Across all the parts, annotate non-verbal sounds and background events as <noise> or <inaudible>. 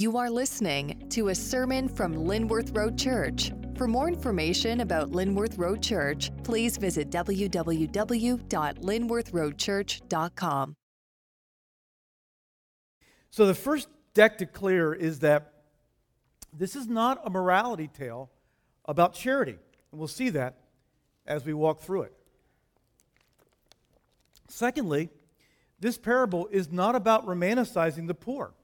You are listening to a sermon from Linworth Road Church. For more information about Linworth Road Church, please visit www.linworthroadchurch.com. So, the first deck to clear is that this is not a morality tale about charity. And we'll see that as we walk through it. Secondly, this parable is not about romanticizing the poor.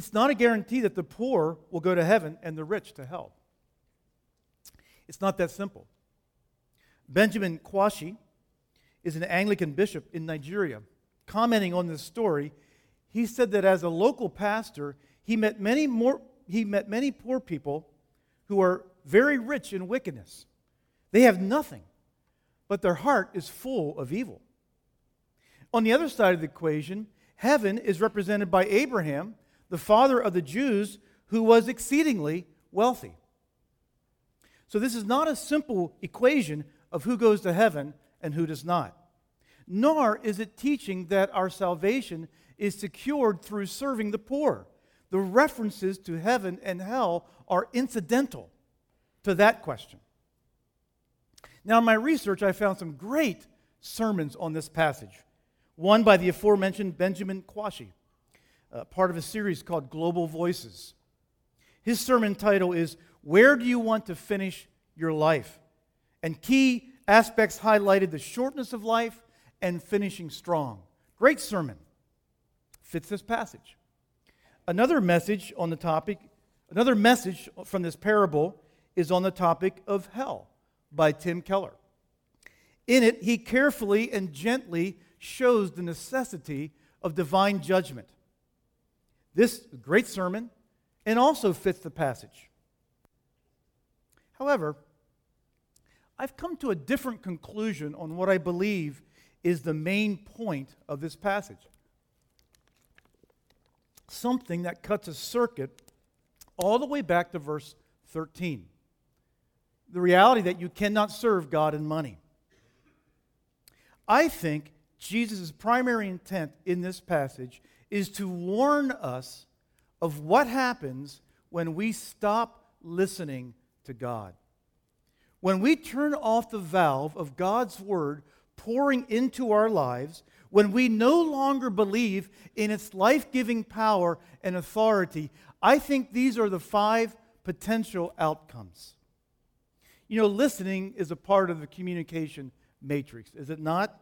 It's not a guarantee that the poor will go to heaven and the rich to hell. It's not that simple. Benjamin Kwashi is an Anglican bishop in Nigeria. Commenting on this story, he said that as a local pastor, he met many, more, he met many poor people who are very rich in wickedness. They have nothing, but their heart is full of evil. On the other side of the equation, heaven is represented by Abraham, the father of the Jews, who was exceedingly wealthy. So, this is not a simple equation of who goes to heaven and who does not. Nor is it teaching that our salvation is secured through serving the poor. The references to heaven and hell are incidental to that question. Now, in my research, I found some great sermons on this passage. One by the aforementioned Benjamin Kwashi uh, part of a series called Global Voices. His sermon title is Where Do You Want to Finish Your Life? And key aspects highlighted the shortness of life and finishing strong. Great sermon. Fits this passage. Another message on the topic, another message from this parable is on the topic of hell by Tim Keller. In it, he carefully and gently shows the necessity of divine judgment this great sermon and also fits the passage. However, I've come to a different conclusion on what I believe is the main point of this passage. Something that cuts a circuit all the way back to verse 13. The reality that you cannot serve God and money. I think Jesus' primary intent in this passage is to warn us of what happens when we stop listening to God. When we turn off the valve of God's word pouring into our lives, when we no longer believe in its life giving power and authority, I think these are the five potential outcomes. You know, listening is a part of the communication matrix, is it not?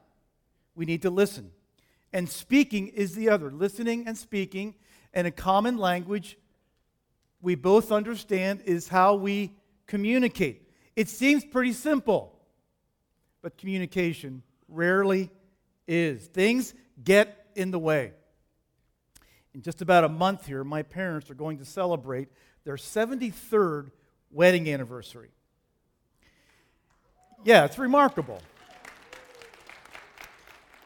We need to listen and speaking is the other. Listening and speaking and a common language we both understand is how we communicate. It seems pretty simple, but communication rarely is. Things get in the way. In just about a month here, my parents are going to celebrate their 73rd wedding anniversary. Yeah, it's remarkable.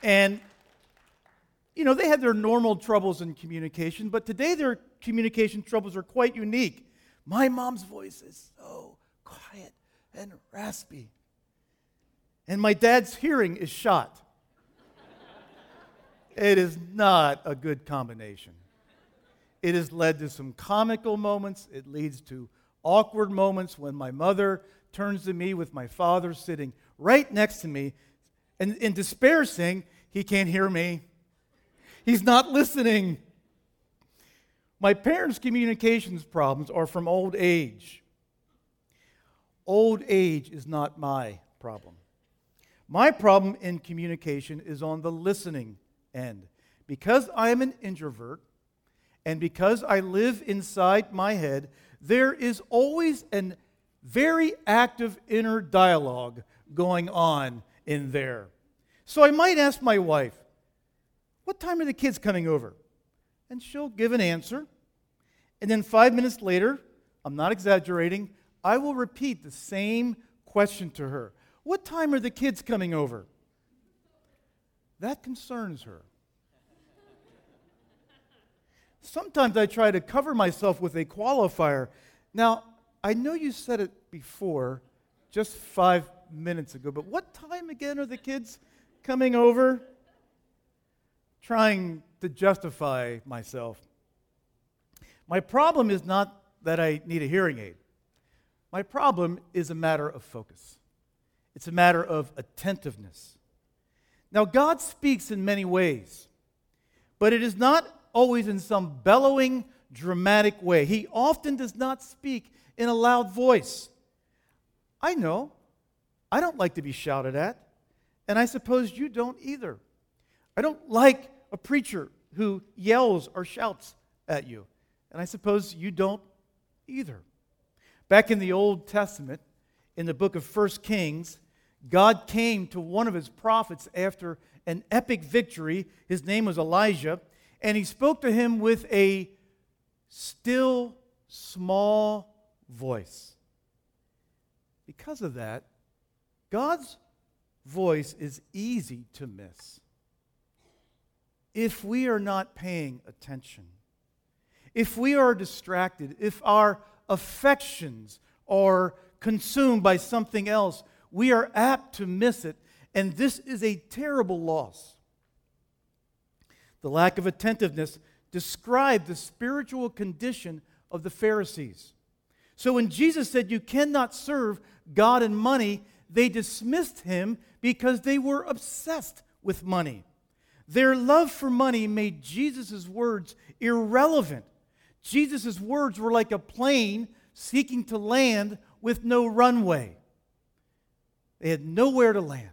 And you know, they had their normal troubles in communication, but today their communication troubles are quite unique. My mom's voice is so quiet and raspy. And my dad's hearing is shot. it is not a good combination. It has led to some comical moments. It leads to awkward moments when my mother turns to me with my father sitting right next to me and in despair saying, He can't hear me. He's not listening. My parents' communications problems are from old age. Old age is not my problem. My problem in communication is on the listening end. Because I am an introvert and because I live inside my head, there is always a very active inner dialogue going on in there. So I might ask my wife, what time are the kids coming over? And she'll give an answer. And then five minutes later, I'm not exaggerating, I will repeat the same question to her What time are the kids coming over? That concerns her. Sometimes I try to cover myself with a qualifier. Now, I know you said it before, just five minutes ago, but what time again are the kids coming over? Trying to justify myself. My problem is not that I need a hearing aid. My problem is a matter of focus. It's a matter of attentiveness. Now, God speaks in many ways, but it is not always in some bellowing, dramatic way. He often does not speak in a loud voice. I know. I don't like to be shouted at, and I suppose you don't either. I don't like a preacher who yells or shouts at you, and I suppose you don't either. Back in the Old Testament, in the book of First Kings, God came to one of his prophets after an epic victory. His name was Elijah, and he spoke to him with a still small voice. Because of that, God's voice is easy to miss if we are not paying attention. If we are distracted, if our affections are consumed by something else, we are apt to miss it, and this is a terrible loss. The lack of attentiveness described the spiritual condition of the Pharisees. So when Jesus said, You cannot serve God and money, they dismissed him because they were obsessed with money. Their love for money made Jesus' words irrelevant. Jesus' words were like a plane seeking to land with no runway. They had nowhere to land.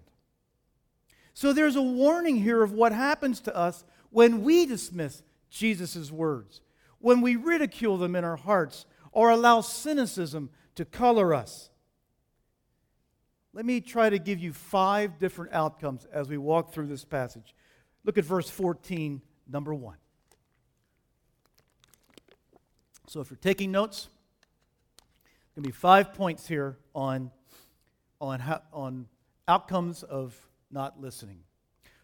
So there's a warning here of what happens to us when we dismiss Jesus' words, when we ridicule them in our hearts or allow cynicism to color us. Let me try to give you five different outcomes as we walk through this passage. Look at verse 14, number one. So if you're taking notes, going to be five points here on on, how, on outcomes of not listening.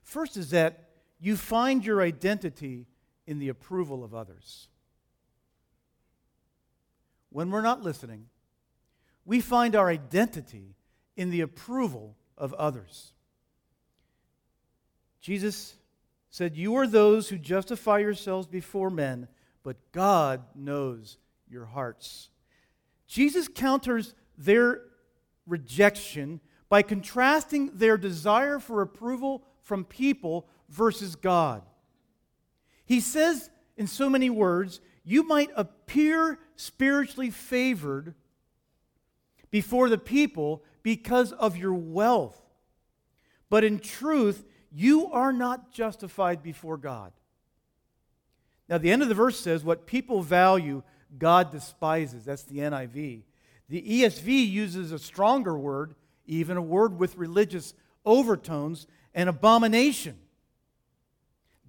First is that you find your identity in the approval of others. When we're not listening, we find our identity in the approval of others. Jesus said, You are those who justify yourselves before men, but God knows your hearts. Jesus counters their rejection by contrasting their desire for approval from people versus God. He says, in so many words, you might appear spiritually favored before the people because of your wealth. But in truth, you are not justified before God. Now, the end of the verse says, What people value, God despises. That's the NIV. The ESV uses a stronger word, even a word with religious overtones, an abomination.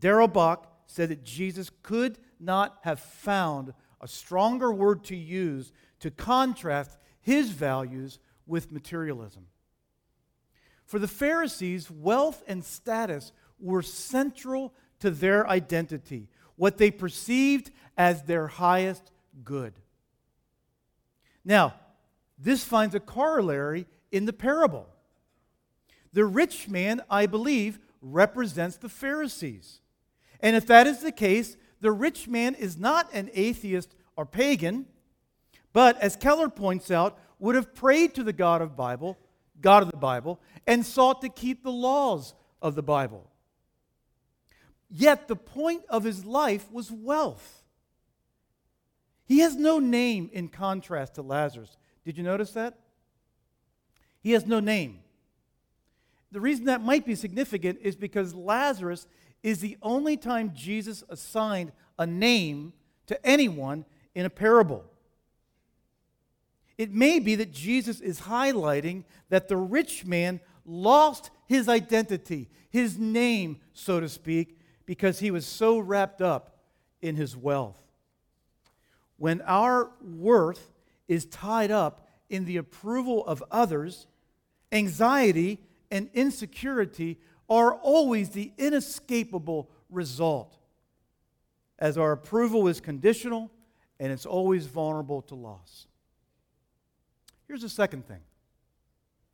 Darrell Bock said that Jesus could not have found a stronger word to use to contrast his values with materialism. For the Pharisees, wealth and status were central to their identity, what they perceived as their highest good. Now, this finds a corollary in the parable. The rich man, I believe, represents the Pharisees. And if that is the case, the rich man is not an atheist or pagan, but as Keller points out, would have prayed to the God of Bible, God of the Bible, and sought to keep the laws of the Bible. Yet the point of his life was wealth. He has no name in contrast to Lazarus. Did you notice that? He has no name. The reason that might be significant is because Lazarus is the only time Jesus assigned a name to anyone in a parable. It may be that Jesus is highlighting that the rich man lost his identity, his name, so to speak, because he was so wrapped up in his wealth. When our worth is tied up in the approval of others, anxiety and insecurity are always the inescapable result, as our approval is conditional and it's always vulnerable to loss. Here's the second thing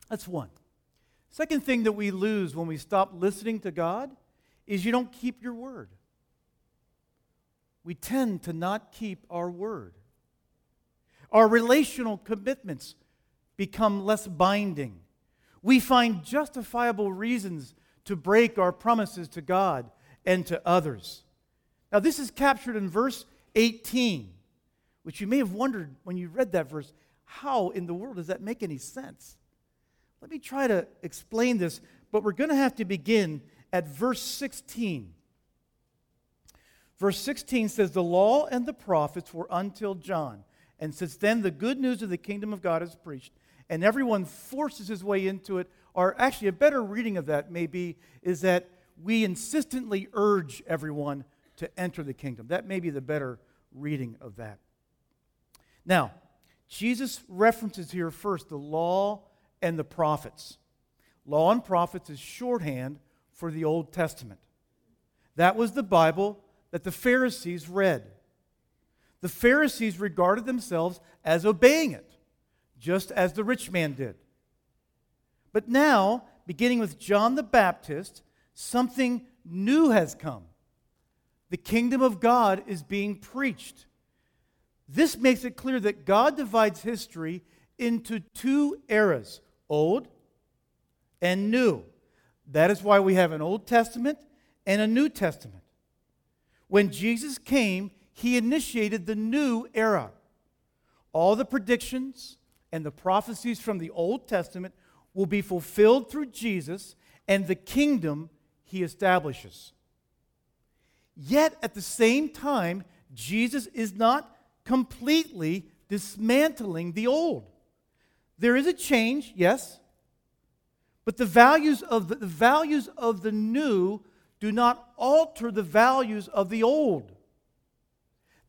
that's one. Second thing that we lose when we stop listening to God is you don't keep your word. we tend to not keep our word. Our relational commitments become less binding. We find justifiable reasons to break our promises to God and to others. Now, this is captured in verse 18, which you may have wondered when you read that verse how in the world does that make any sense? Let me try to explain this, but we're going to have to begin at verse 16. Verse 16 says, The law and the prophets were until John. And since then, the good news of the kingdom of God is preached, and everyone forces his way into it. Or actually, a better reading of that may be is that we insistently urge everyone to enter the kingdom. That may be the better reading of that. Now, Jesus references here first the law and the prophets. Law and prophets is shorthand for the Old Testament. That was the Bible that the Pharisees read. The Pharisees regarded themselves as obeying it, just as the rich man did. But now, beginning with John the Baptist, something new has come. The kingdom of God is being preached. This makes it clear that God divides history into two eras old and new. That is why we have an Old Testament and a New Testament. When Jesus came, he initiated the new era. All the predictions and the prophecies from the Old Testament will be fulfilled through Jesus and the kingdom he establishes. Yet at the same time, Jesus is not completely dismantling the old. There is a change, yes, but the values of the, the, values of the new do not alter the values of the old.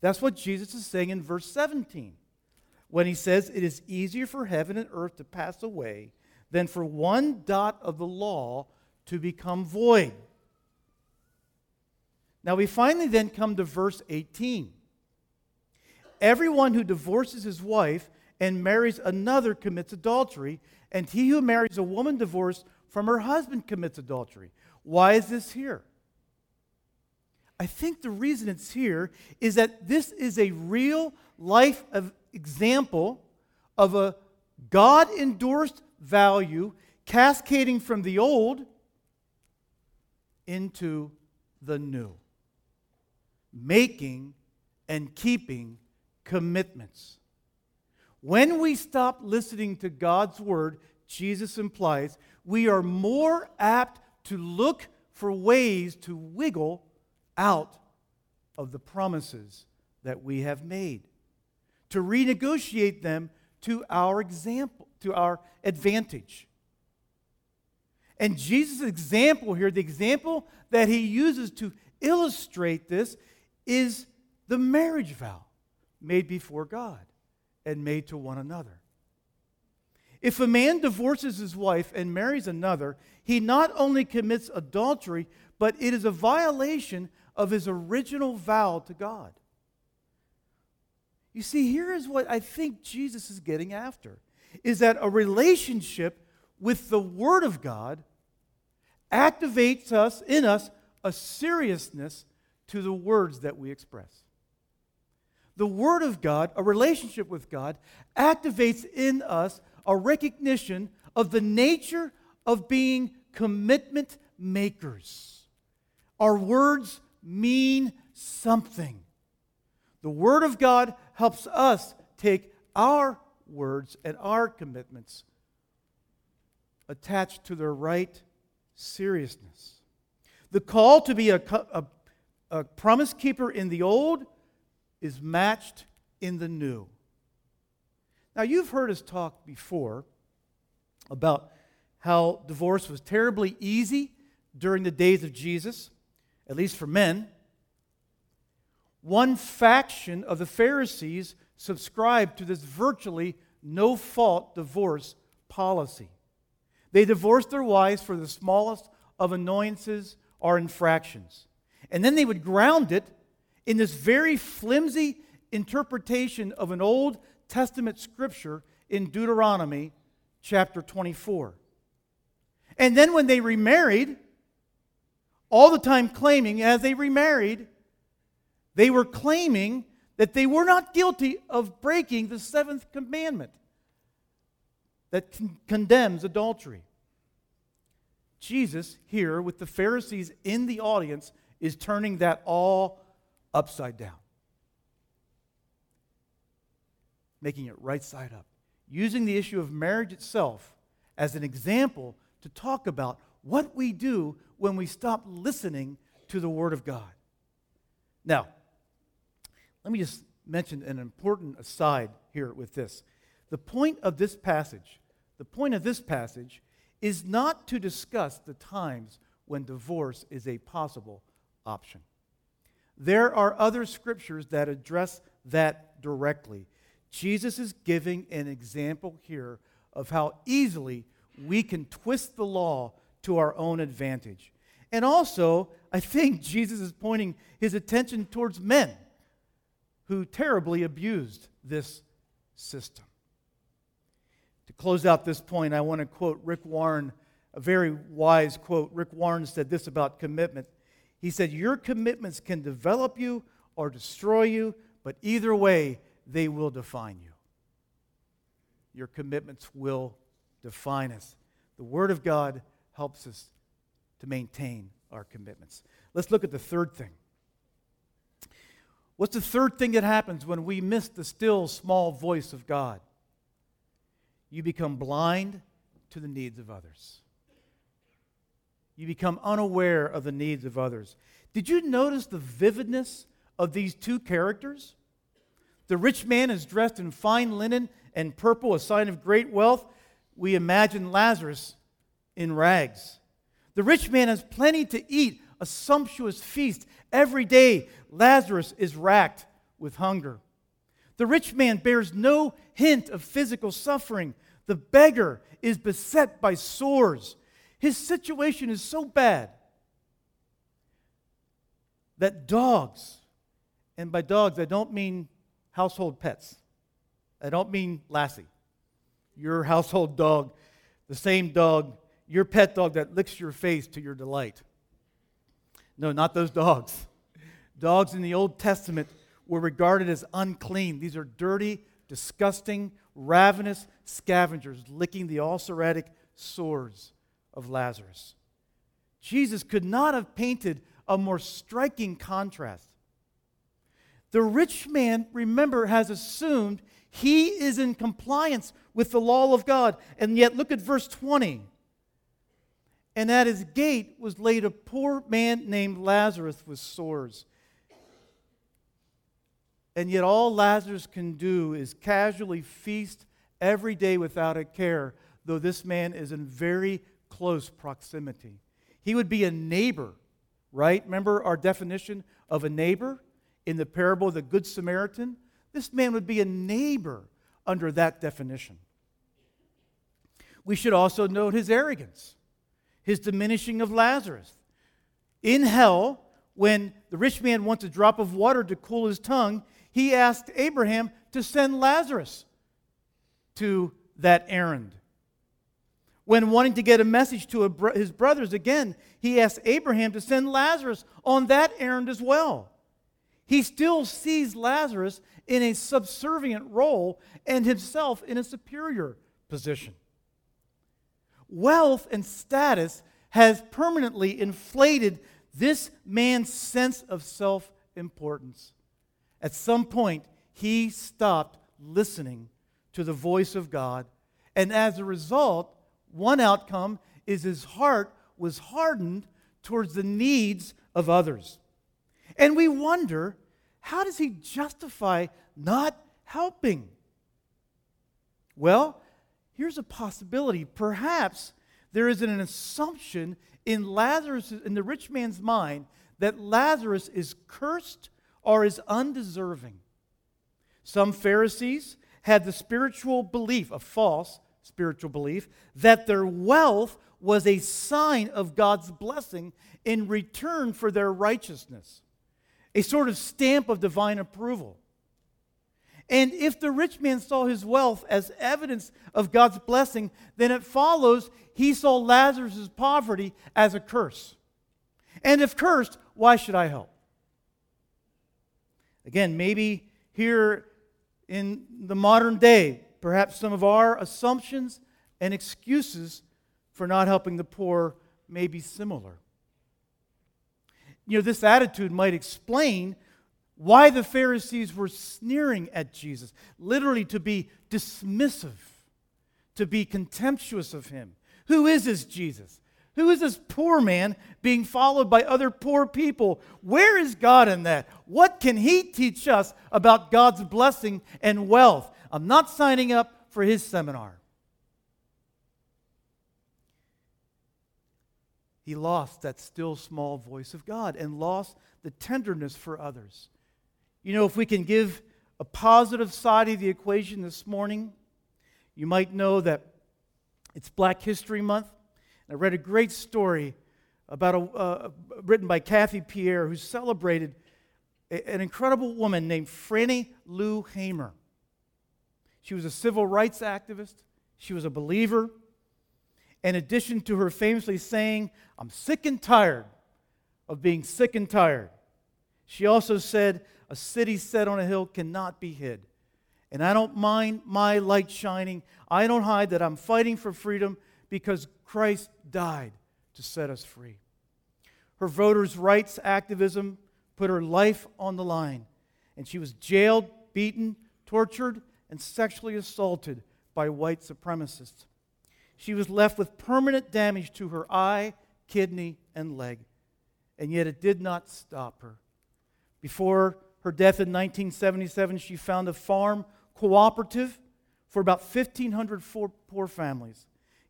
That's what Jesus is saying in verse 17 when he says, It is easier for heaven and earth to pass away than for one dot of the law to become void. Now we finally then come to verse 18. Everyone who divorces his wife and marries another commits adultery, and he who marries a woman divorced from her husband commits adultery. Why is this here? I think the reason it's here is that this is a real life of example of a God endorsed value cascading from the old into the new, making and keeping commitments. When we stop listening to God's word, Jesus implies, we are more apt to look for ways to wiggle out of the promises that we have made, to renegotiate them to our example, to our advantage. And Jesus' example here, the example that he uses to illustrate this, is the marriage vow made before God and made to one another. If a man divorces his wife and marries another, he not only commits adultery, but it is a violation of his original vow to God. You see, here is what I think Jesus is getting after is that a relationship with the Word of God activates us in us a seriousness to the words that we express the Word of God, a relationship with God, activates in us a recognition of the nature of being commitment makers. Our words mean something. The Word of God helps us take our words and our commitments attached to their right seriousness. The call to be a, a, a promise keeper in the old is matched in the new. Now, you've heard us talk before about how divorce was terribly easy during the days of Jesus, at least for men. One faction of the Pharisees subscribed to this virtually no fault divorce policy. They divorced their wives for the smallest of annoyances or infractions. And then they would ground it in this very flimsy interpretation of an Old Testament scripture in Deuteronomy chapter 24. And then when they remarried, all the time claiming as they remarried They were claiming that they were not guilty of breaking the seventh commandment that con- condemns adultery. Jesus, here with the Pharisees in the audience, is turning that all upside down, making it right side up, using the issue of marriage itself as an example to talk about what we do when we stop listening to the Word of God. Now, let me just mention an important aside here with this. The point of this passage, the point of this passage is not to discuss the times when divorce is a possible option. There are other scriptures that address that directly. Jesus is giving an example here of how easily we can twist the law to our own advantage. And also, I think Jesus is pointing his attention towards men who terribly abused this system. To close out this point, I want to quote Rick Warren, a very wise quote. Rick Warren said this about commitment. He said, Your commitments can develop you or destroy you, but either way, they will define you. Your commitments will define us. The Word of God helps us to maintain our commitments. Let's look at the third thing. What's the third thing that happens when we miss the still small voice of God? you become blind to the needs of others. You become unaware of the needs of others. Did you notice the vividness of these two characters? The rich man is dressed in fine linen and purple, a sign of great wealth. We imagine Lazarus in rags. The rich man has plenty to eat, a sumptuous feast. Every day, Lazarus is racked with hunger. The rich man bears no hint of physical suffering. The beggar is beset by sores. His situation is so bad that dogs, and by dogs, I don't mean household pets, I don't mean Lassie, your household dog, the same dog, your pet dog that licks your face to your delight. No, not those dogs. Dogs in the Old Testament were regarded as unclean. These are dirty, disgusting, ravenous scavengers licking the ulceratic sores of Lazarus. Jesus could not have painted a more striking contrast. The rich man, remember, has assumed he is in compliance with the law of God. And yet, look at verse 20. And at his gate was laid a poor man named Lazarus with sores and yet, all Lazarus can do is casually feast every day without a care, though this man is in very close proximity. He would be a neighbor, right? Remember our definition of a neighbor in the parable of the Good Samaritan? This man would be a neighbor under that definition. We should also note his arrogance, his diminishing of Lazarus. In hell, when the rich man wants a drop of water to cool his tongue, he asked Abraham to send Lazarus to that errand. When wanting to get a message to a his brothers again, he asked Abraham to send Lazarus on that errand as well. He still sees Lazarus in a subservient role and himself in a superior position. Wealth and status has permanently inflated this man's sense of self importance. At some point, he stopped listening to the voice of God. And as a result, one outcome is his heart was hardened towards the needs of others. And we wonder how does he justify not helping? Well, here's a possibility. Perhaps there is an assumption in Lazarus in the rich man's mind that Lazarus is cursed or is undeserving. Some Pharisees had the spiritual belief, a false spiritual belief, that their wealth was a sign of God's blessing in return for their righteousness, a sort of stamp of divine approval. And if the rich man saw his wealth as evidence of God's blessing, then it follows he saw Lazarus' poverty as a curse. And if cursed, why should I help? Again, maybe here in the modern day, perhaps some of our assumptions and excuses for not helping the poor may be similar. You know, this attitude might explain why the Pharisees were sneering at Jesus, literally to be dismissive, to be contemptuous of him. Who is this Jesus? Who is this poor man being followed by other poor people? Where is God in that? What can he teach us about God's blessing and wealth? I'm not signing up for his seminar. He lost that still small voice of God and lost the tenderness for others. You know, if we can give a positive side of the equation this morning, you might know that it's Black History Month. I read a great story about a, uh, written by Kathy Pierre, who celebrated an incredible woman named Fannie Lou Hamer. She was a civil rights activist. She was a believer. In addition to her famously saying, I'm sick and tired of being sick and tired, she also said, A city set on a hill cannot be hid. And I don't mind my light shining. I don't hide that I'm fighting for freedom because Christ died to set us free. Her voters' rights activism put her life on the line, and she was jailed, beaten, tortured, and sexually assaulted by white supremacists. She was left with permanent damage to her eye, kidney, and leg, and yet it did not stop her. Before her death in 1977, she found a farm cooperative for about 1,500 poor families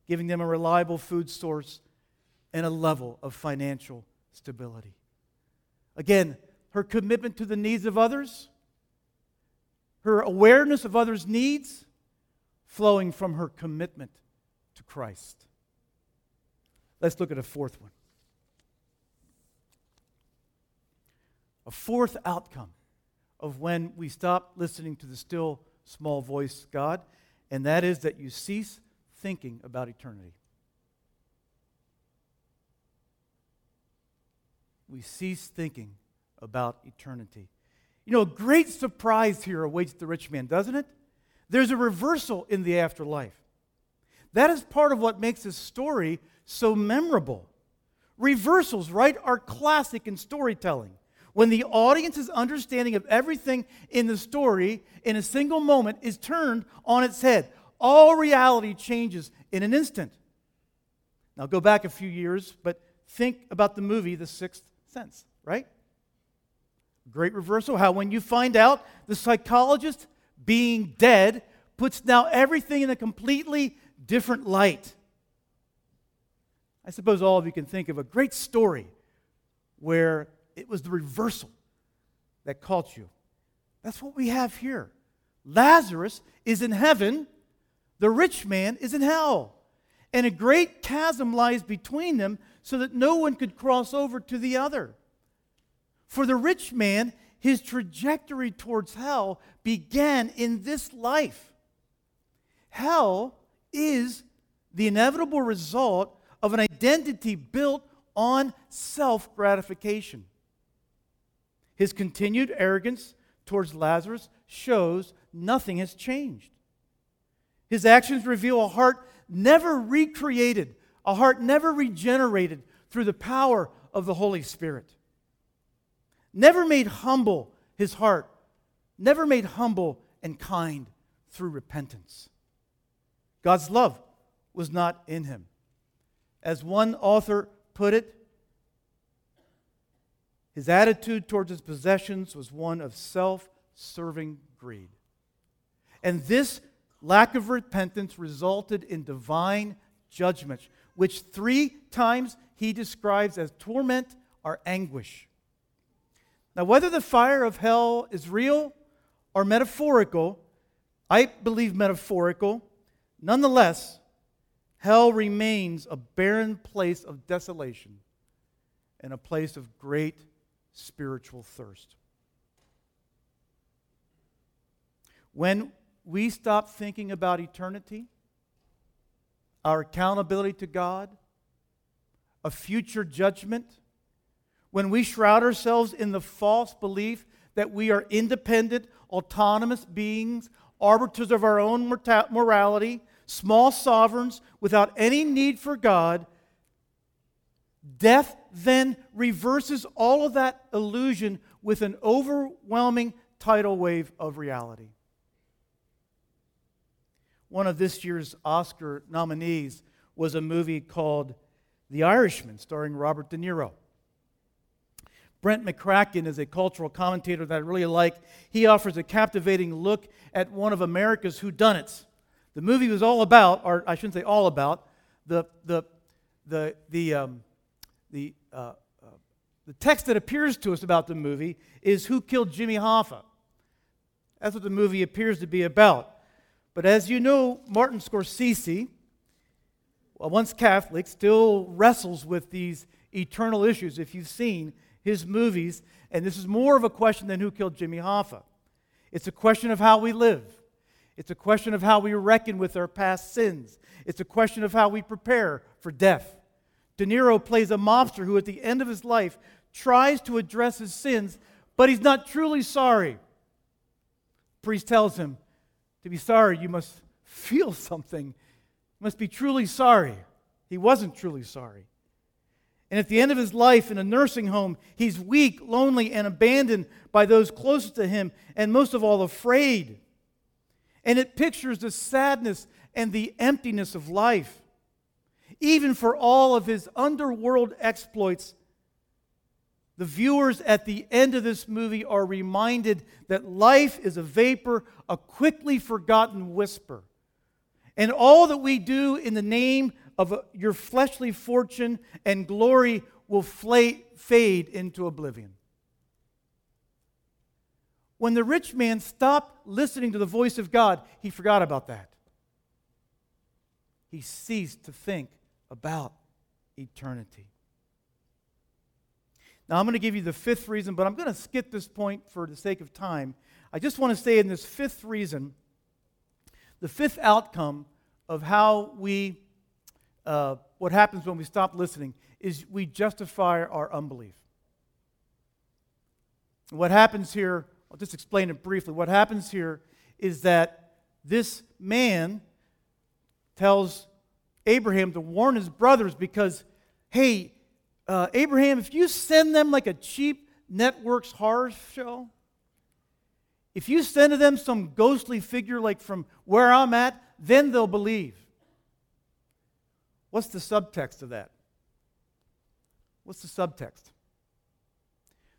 giving them a reliable food source and a level of financial stability. Again, her commitment to the needs of others, her awareness of others' needs, flowing from her commitment to Christ. Let's look at a fourth one. A fourth outcome of when we stop listening to the still small voice God, and that is that you cease thinking about eternity. We cease thinking about eternity. You know, a great surprise here awaits the rich man, doesn't it? There's a reversal in the afterlife. That is part of what makes this story so memorable. Reversals, right, are classic in storytelling. When the audience's understanding of everything in the story in a single moment is turned on its head all reality changes in an instant. Now, go back a few years, but think about the movie The Sixth Sense, right? Great reversal. How, when you find out the psychologist being dead puts now everything in a completely different light. I suppose all of you can think of a great story where it was the reversal that caught you. That's what we have here. Lazarus is in heaven the rich man is in hell, and a great chasm lies between them so that no one could cross over to the other. For the rich man, his trajectory towards hell began in this life. Hell is the inevitable result of an identity built on self gratification. His continued arrogance towards Lazarus shows nothing has changed. His actions reveal a heart never recreated, a heart never regenerated through the power of the Holy Spirit. Never made humble his heart, never made humble and kind through repentance. God's love was not in him. As one author put it, his attitude towards his possessions was one of self serving greed. And this lack of repentance resulted in divine judgment, which three times he describes as torment or anguish. Now, whether the fire of hell is real or metaphorical, I believe metaphorical, nonetheless, hell remains a barren place of desolation and a place of great spiritual thirst. When we stop thinking about eternity, our accountability to God, a future judgment, when we shroud ourselves in the false belief that we are independent, autonomous beings, arbiters of our own morality, small sovereigns without any need for God, death then reverses all of that illusion with an overwhelming tidal wave of reality. One of this year's Oscar nominees was a movie called The Irishman, starring Robert De Niro. Brett McCracken is a cultural commentator that I really like. He offers a captivating look at one of America's whodunits. The movie was all about, or I shouldn't say all about, the, the, the, the, um, the, uh, uh, the text that appears to us about the movie is Who Killed Jimmy Hoffa? That's what the movie appears to be about. But as you know, Martin Scorsese, once Catholic, still wrestles with these eternal issues. If you've seen his movies, and this is more of a question than who killed Jimmy Hoffa. It's a question of how we live. It's a question of how we reckon with our past sins. It's a question of how we prepare for death. De Niro plays a mobster who, at the end of his life, tries to address his sins, but he's not truly sorry. Priest tells him, To be sorry, you must feel something. You must be truly sorry. He wasn't truly sorry. And at the end of his life in a nursing home, he's weak, lonely, and abandoned by those closest to him, and most of all, afraid. And it pictures the sadness and the emptiness of life. Even for all of his underworld exploits, the viewers at the end of this movie are reminded that life is a vapor, a quickly forgotten whisper. And all that we do in the name of your fleshly fortune and glory will fade into oblivion. When the rich man stopped listening to the voice of God, he forgot about that. He ceased to think about eternity. Now, I'm going to give you the fifth reason, but I'm going to skip this point for the sake of time. I just want to say in this fifth reason, the fifth outcome of how we uh, what happens when we stop listening is we justify our unbelief. What happens here, I'll just explain it briefly. What happens here is that this man tells Abraham to warn his brothers because, hey, uh, Abraham, if you send them like a cheap networks horror show, if you send to them some ghostly figure like from where I'm at, then they'll believe. What's the subtext of that? What's the subtext?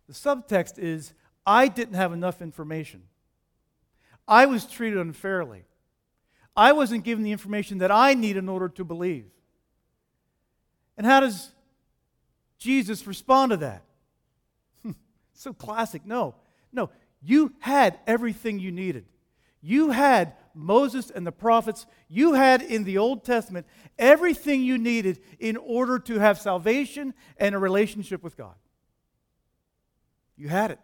The subtext is I didn't have enough information. I was treated unfairly. I wasn't given the information that I need in order to believe. And how does Jesus respond to that? <laughs> so classic. No, no. You had everything you needed. You had Moses and the prophets, you had in the Old Testament everything you needed in order to have salvation and a relationship with God. You had it.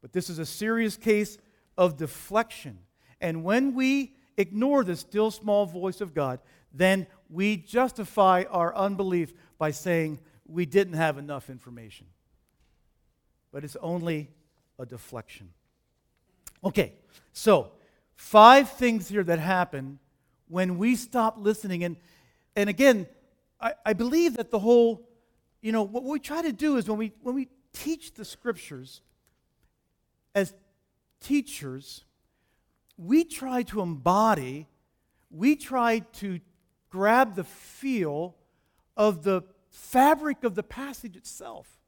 But this is a serious case of deflection. And when we ignore the still small voice of God, then we justify our unbelief by saying we didn't have enough information. But it's only a deflection. Okay, so Five things here that happen when we stop listening. And, and again, I, I believe that the whole, you know, what we try to do is when we, when we teach the scriptures as teachers, we try to embody, we try to grab the feel of the fabric of the passage itself.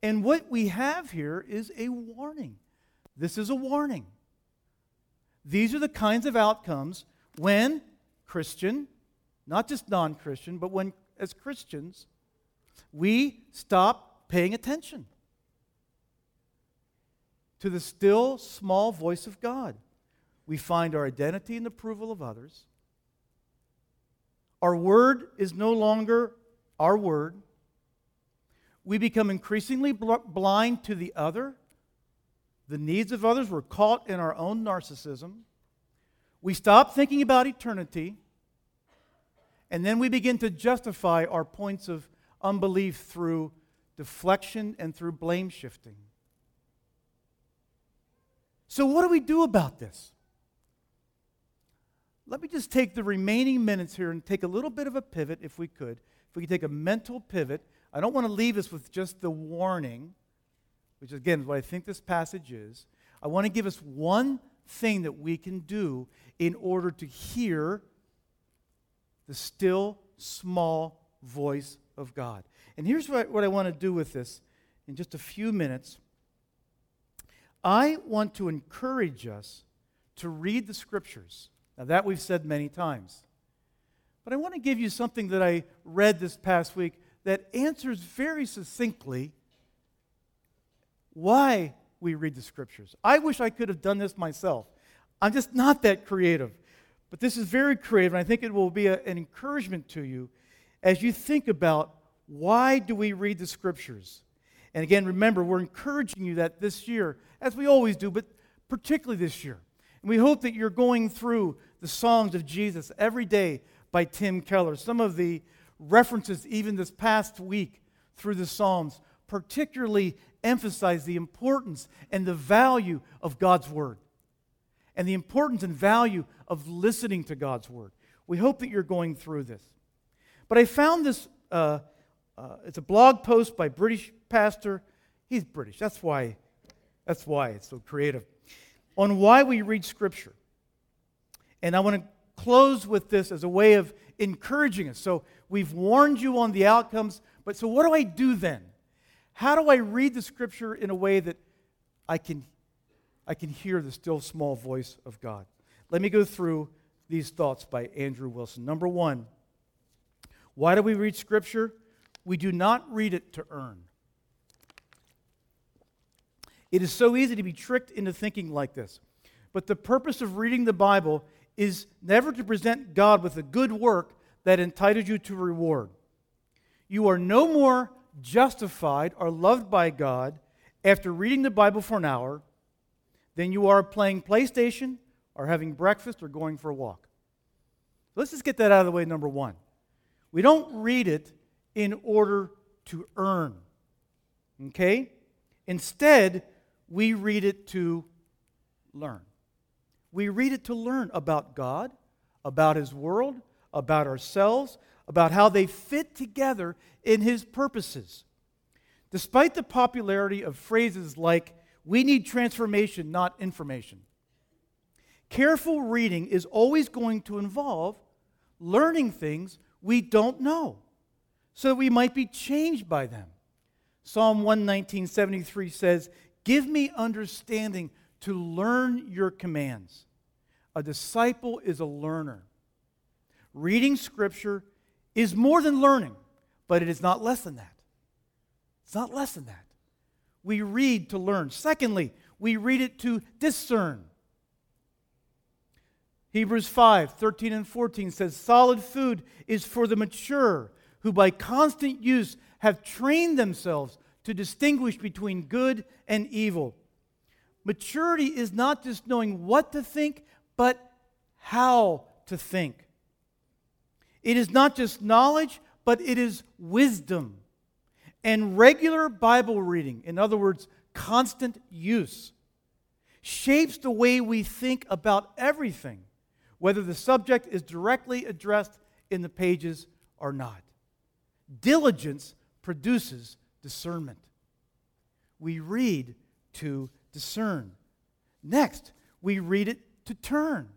And what we have here is a warning. This is a warning. These are the kinds of outcomes when Christian, not just non Christian, but when as Christians, we stop paying attention to the still small voice of God. We find our identity in the approval of others. Our word is no longer our word. We become increasingly bl- blind to the other the needs of others. We're caught in our own narcissism. We stop thinking about eternity. And then we begin to justify our points of unbelief through deflection and through blame shifting. So, what do we do about this? Let me just take the remaining minutes here and take a little bit of a pivot, if we could. If we could take a mental pivot. I don't want to leave us with just the warning, which again is what I think this passage is. I want to give us one thing that we can do in order to hear the still small voice of God. And here's what, what I want to do with this in just a few minutes. I want to encourage us to read the scriptures. Now, that we've said many times. But I want to give you something that I read this past week that answers very succinctly why we read the scriptures. I wish I could have done this myself. I'm just not that creative. But this is very creative, and I think it will be a, an encouragement to you as you think about why do we read the scriptures? And again, remember, we're encouraging you that this year, as we always do, but particularly this year, and we hope that you're going through the songs of Jesus every day by Tim Keller. Some of the references, even this past week through the Psalms, particularly emphasize the importance and the value of God's Word and the importance and value of listening to God's Word. We hope that you're going through this. But I found this, uh, uh, it's a blog post by British pastor. He's British. That's why, that's why it's so creative. On why we read Scripture. And I want to close with this as a way of encouraging us. So we've warned you on the outcomes, but so what do I do then? How do I read the Scripture in a way that I can, I can hear the still small voice of God? Let me go through these thoughts by Andrew Wilson. Number one, why do we read Scripture? We do not read it to earn. It is so easy to be tricked into thinking like this. But the purpose of reading the Bible is never to present God with a good work that entitles you to reward. You are no more justified or loved by God after reading the Bible for an hour than you are playing PlayStation or having breakfast or going for a walk. Let's just get that out of the way, number one. We don't read it in order to earn. Okay? Instead, we read it to learn. We read it to learn about God, about His world, about ourselves, about how they fit together in His purposes. Despite the popularity of phrases like, we need transformation, not information, careful reading is always going to involve learning things we don't know so that we might be changed by them. Psalm 119.73 says, Give me understanding to learn your commands. A disciple is a learner. Reading Scripture is more than learning, but it is not less than that. It's not less than that. We read to learn. Secondly, we read it to discern. Hebrews 5 13 and 14 says, Solid food is for the mature, who by constant use have trained themselves to distinguish between good and evil. Maturity is not just knowing what to think, but how to think. It is not just knowledge, but it is wisdom. And regular Bible reading, in other words, constant use, shapes the way we think about everything, whether the subject is directly addressed in the pages or not. Diligence produces discernment. We read to discern. Next, we read it to turn.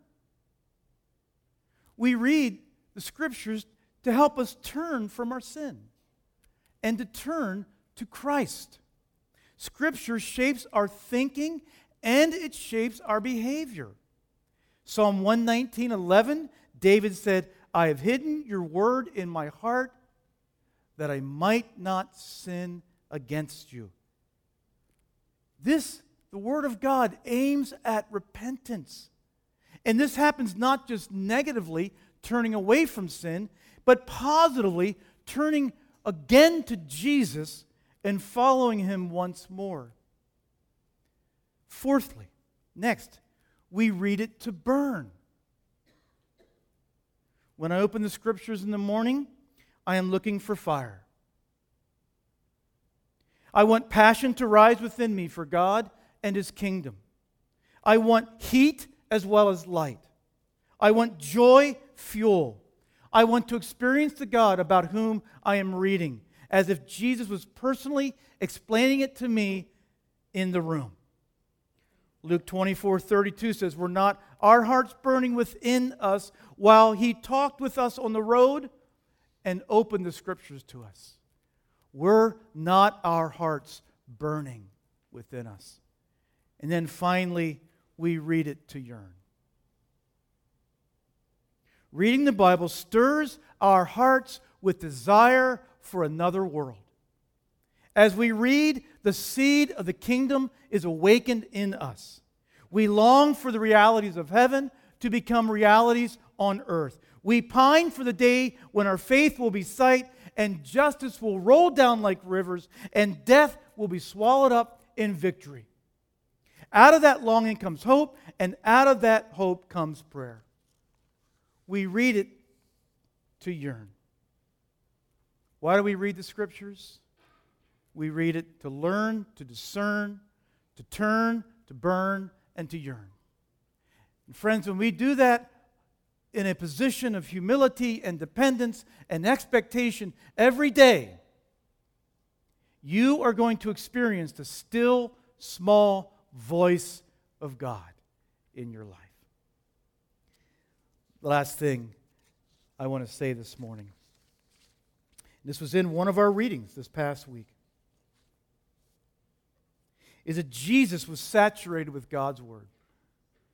We read the scriptures to help us turn from our sin and to turn to Christ. Scripture shapes our thinking and it shapes our behavior. Psalm 119 11, David said, I have hidden your word in my heart that I might not sin against you. This the Word of God aims at repentance. And this happens not just negatively, turning away from sin, but positively, turning again to Jesus and following Him once more. Fourthly, next, we read it to burn. When I open the scriptures in the morning, I am looking for fire. I want passion to rise within me for God and his kingdom. I want heat as well as light. I want joy, fuel. I want to experience the God about whom I am reading, as if Jesus was personally explaining it to me in the room. Luke 24 32 says, Were not our hearts burning within us while he talked with us on the road and opened the scriptures to us? Were not our hearts burning within us? And then finally, we read it to yearn. Reading the Bible stirs our hearts with desire for another world. As we read, the seed of the kingdom is awakened in us. We long for the realities of heaven to become realities on earth. We pine for the day when our faith will be sight and justice will roll down like rivers and death will be swallowed up in victory. Out of that longing comes hope, and out of that hope comes prayer. We read it to yearn. Why do we read the scriptures? We read it to learn, to discern, to turn, to burn, and to yearn. And friends, when we do that in a position of humility and dependence and expectation every day, you are going to experience the still, small voice of God in your life. The last thing I want to say this morning. This was in one of our readings this past week. Is that Jesus was saturated with God's Word.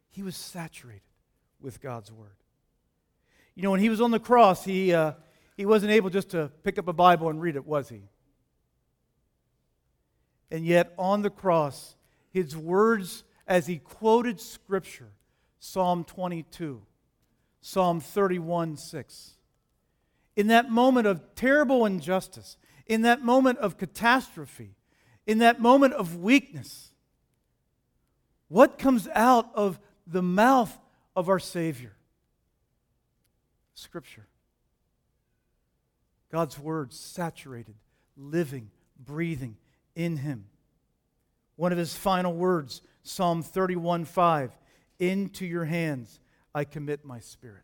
He was saturated with God's Word. You know, when he was on the cross, he, uh, he wasn't able just to pick up a Bible and read it, was he? And yet, on the cross, his words as he quoted Scripture, Psalm 22, Psalm 31 6. In that moment of terrible injustice, in that moment of catastrophe, in that moment of weakness, what comes out of the mouth of our Savior? Scripture. God's Word saturated, living, breathing in Him. One of His final words, Psalm 31 5 Into your hands I commit my spirit.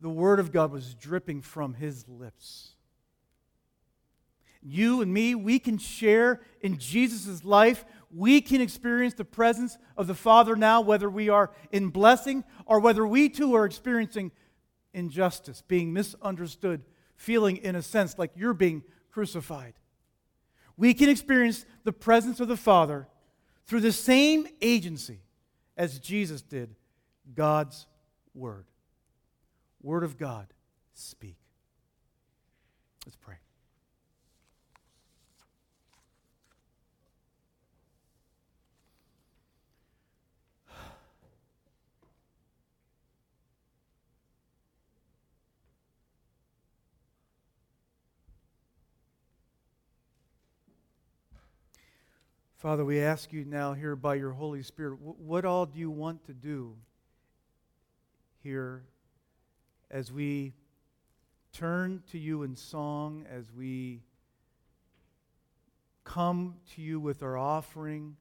The Word of God was dripping from his lips. You and me, we can share in Jesus' life. We can experience the presence of the Father now, whether we are in blessing or whether we too are experiencing injustice, being misunderstood, feeling, in a sense, like you're being crucified. We can experience the presence of the Father through the same agency as Jesus did God's Word. Word of God, speak. Let's pray. Father, we ask you now here by your Holy Spirit, what all do you want to do here as we turn to you in song, as we come to you with our offering,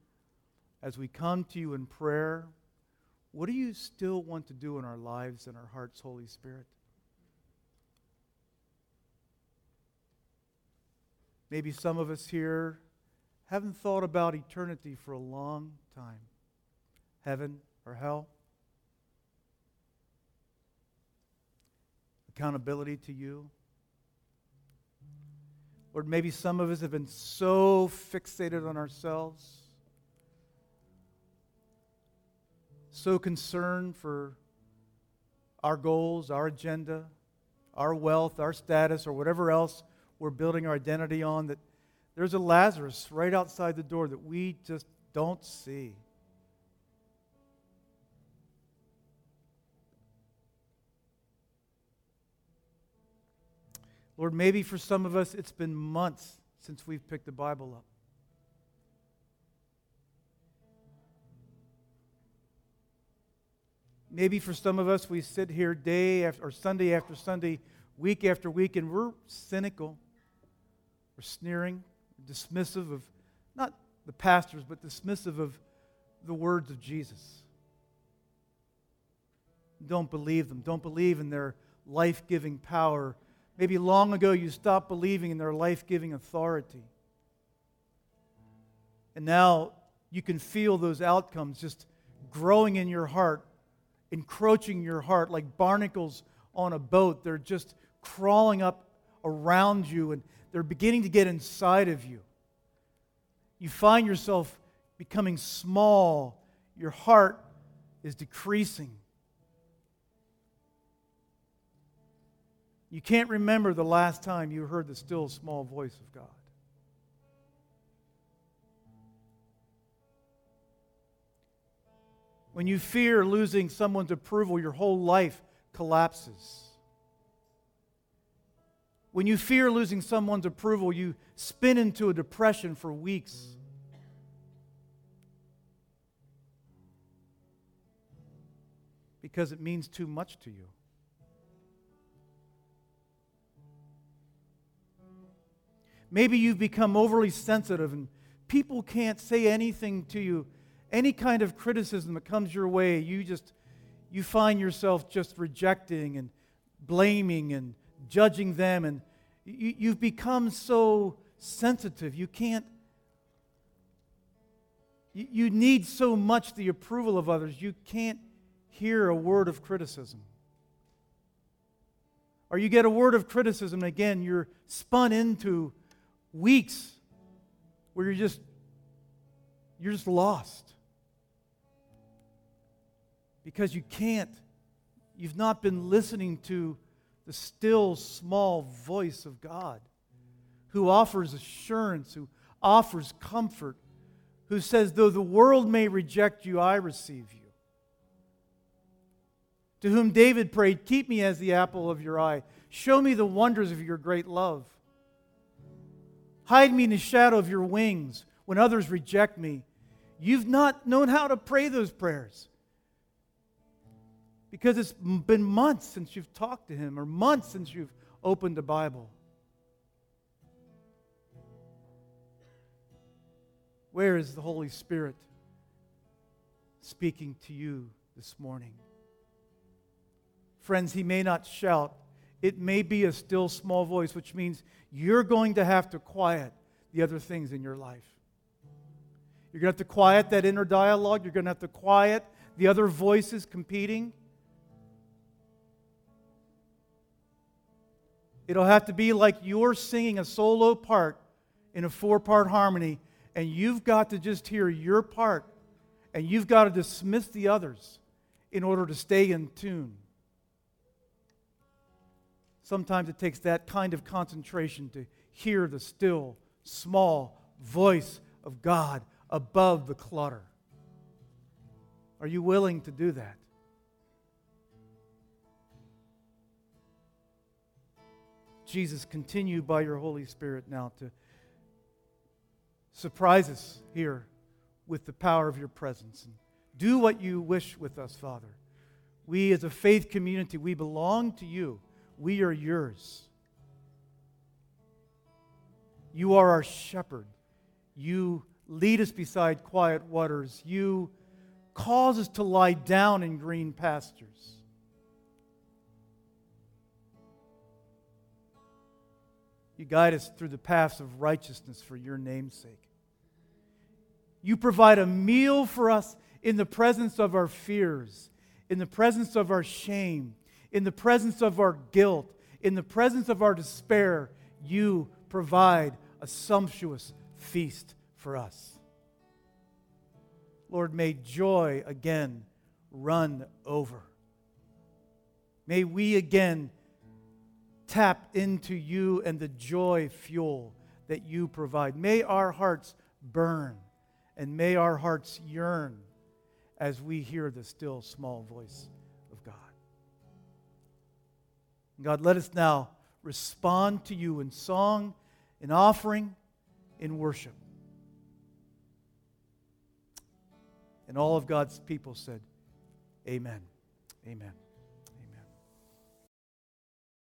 as we come to you in prayer? What do you still want to do in our lives and our hearts, Holy Spirit? Maybe some of us here haven't thought about eternity for a long time heaven or hell. Accountability to you. Lord, maybe some of us have been so fixated on ourselves, so concerned for our goals, our agenda, our wealth, our status, or whatever else we're building our identity on that there's a Lazarus right outside the door that we just don't see. Lord, maybe for some of us it's been months since we've picked the Bible up. Maybe for some of us we sit here day after or Sunday after Sunday, week after week, and we're cynical. We're sneering dismissive of not the pastors, but dismissive of the words of Jesus. Don't believe them. Don't believe in their life giving power. Maybe long ago you stopped believing in their life giving authority. And now you can feel those outcomes just growing in your heart, encroaching your heart like barnacles on a boat. They're just crawling up around you and they're beginning to get inside of you. You find yourself becoming small, your heart is decreasing. You can't remember the last time you heard the still small voice of God. When you fear losing someone's approval, your whole life collapses. When you fear losing someone's approval, you spin into a depression for weeks. Because it means too much to you. Maybe you've become overly sensitive and people can't say anything to you. Any kind of criticism that comes your way, you just you find yourself just rejecting and blaming and judging them and you, you've become so sensitive. You can't you, you need so much the approval of others. You can't hear a word of criticism. Or you get a word of criticism, again, you're spun into weeks where you're just you're just lost. Because you can't you've not been listening to the still small voice of God who offers assurance who offers comfort who says though the world may reject you I receive you. To whom David prayed keep me as the apple of your eye. Show me the wonders of your great love Hide me in the shadow of your wings when others reject me. You've not known how to pray those prayers because it's been months since you've talked to Him or months since you've opened the Bible. Where is the Holy Spirit speaking to you this morning? Friends, He may not shout, it may be a still small voice, which means you're going to have to quiet the other things in your life. You're going to have to quiet that inner dialogue. You're going to have to quiet the other voices competing. It'll have to be like you're singing a solo part in a four part harmony, and you've got to just hear your part, and you've got to dismiss the others in order to stay in tune. Sometimes it takes that kind of concentration to hear the still, small voice of God above the clutter. Are you willing to do that? Jesus, continue by your Holy Spirit now to surprise us here with the power of your presence. And do what you wish with us, Father. We, as a faith community, we belong to you. We are yours. You are our shepherd. You lead us beside quiet waters. You cause us to lie down in green pastures. You guide us through the paths of righteousness for your name's sake. You provide a meal for us in the presence of our fears, in the presence of our shame, in the presence of our guilt, in the presence of our despair, you provide a sumptuous feast for us. Lord, may joy again run over. May we again tap into you and the joy fuel that you provide. May our hearts burn and may our hearts yearn as we hear the still small voice God, let us now respond to you in song, in offering, in worship. And all of God's people said, Amen. Amen.